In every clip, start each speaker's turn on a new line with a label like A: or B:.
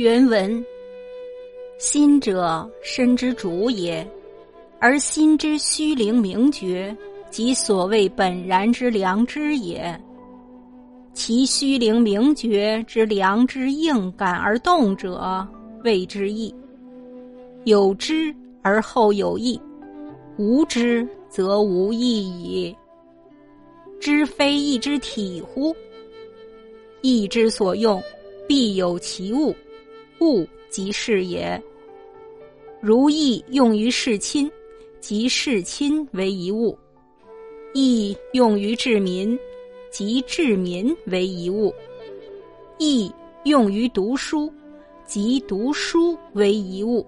A: 原文：心者，身之主也，而心之虚灵明觉，即所谓本然之良知也。其虚灵明觉之良知应感而动者，谓之意。有知而后有意，无知则无意矣。知非意之体乎？意之所用，必有其物，物即是也。如意用于事亲，即事亲为一物；意用于治民，即治民为一物；意用于读书，即读书为一物；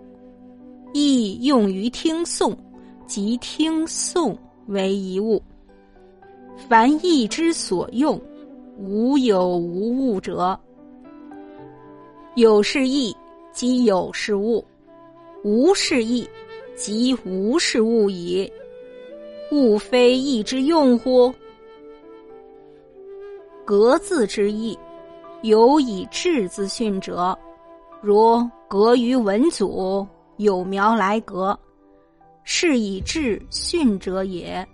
A: 意用于听诵，即听诵为一物。凡意之所用，无有无物者。有是意，即有是物；无是意，即无是物矣。物非意之用乎？格字之意，有以志字训者，如格于文祖，有苗来格，是以志训者也。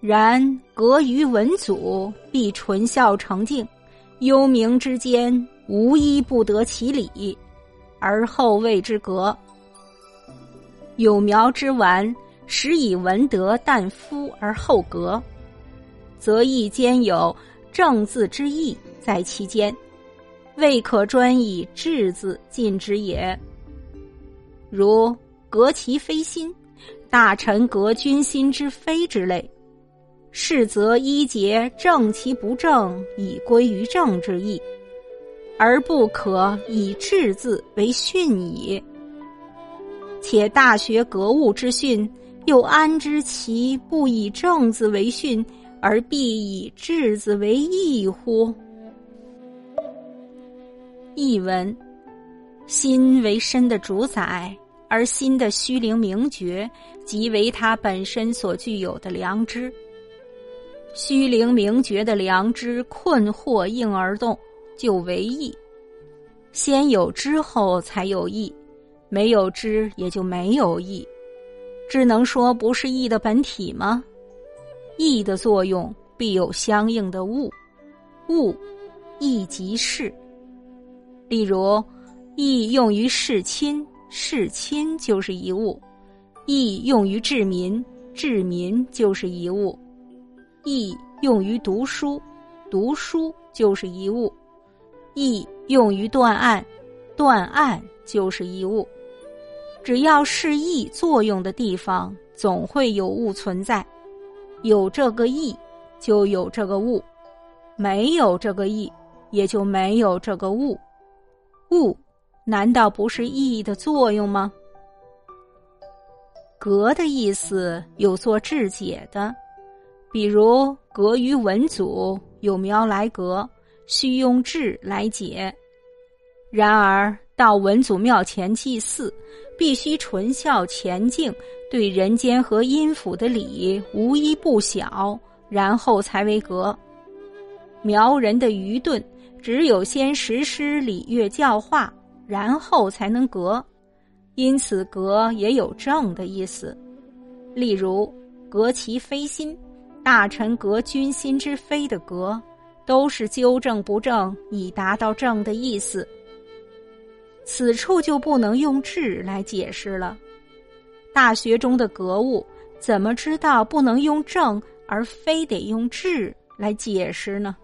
A: 然格于文祖，必纯孝成敬，幽冥之间无一不得其理，而后谓之格。有苗之丸，始以文德淡夫而后格，则亦兼有正字之意在其间，未可专以治字尽之也。如革其非心，大臣革君心之非之类。是则一节正其不正，以归于正之意，而不可以治字为训矣。且大学格物之训，又安知其不以正字为训，而必以治字为义乎？译文：心为身的主宰，而心的虚灵明觉，即为它本身所具有的良知。虚灵明觉的良知困惑应而动，就为义。先有知后才有义，没有知也就没有义，只能说不是义的本体吗？义的作用必有相应的物，物意即是。例如，义用于事亲，事亲就是一物；义用于治民，治民就是一物。义用于读书，读书就是一物；义用于断案，断案就是一物。只要是义作用的地方，总会有物存在。有这个义，就有这个物；没有这个义，也就没有这个物。物难道不是意的作用吗？格的意思有做志解的。比如格于文祖，有苗来格，需用智来解。然而到文祖庙前祭祀，必须纯孝虔敬，对人间和阴府的礼无一不晓，然后才为格。苗人的愚钝，只有先实施礼乐教化，然后才能格。因此格也有正的意思。例如格其非心。大臣革君心之非的革，都是纠正不正，以达到正的意思。此处就不能用治来解释了。大学中的格物，怎么知道不能用正，而非得用治来解释呢？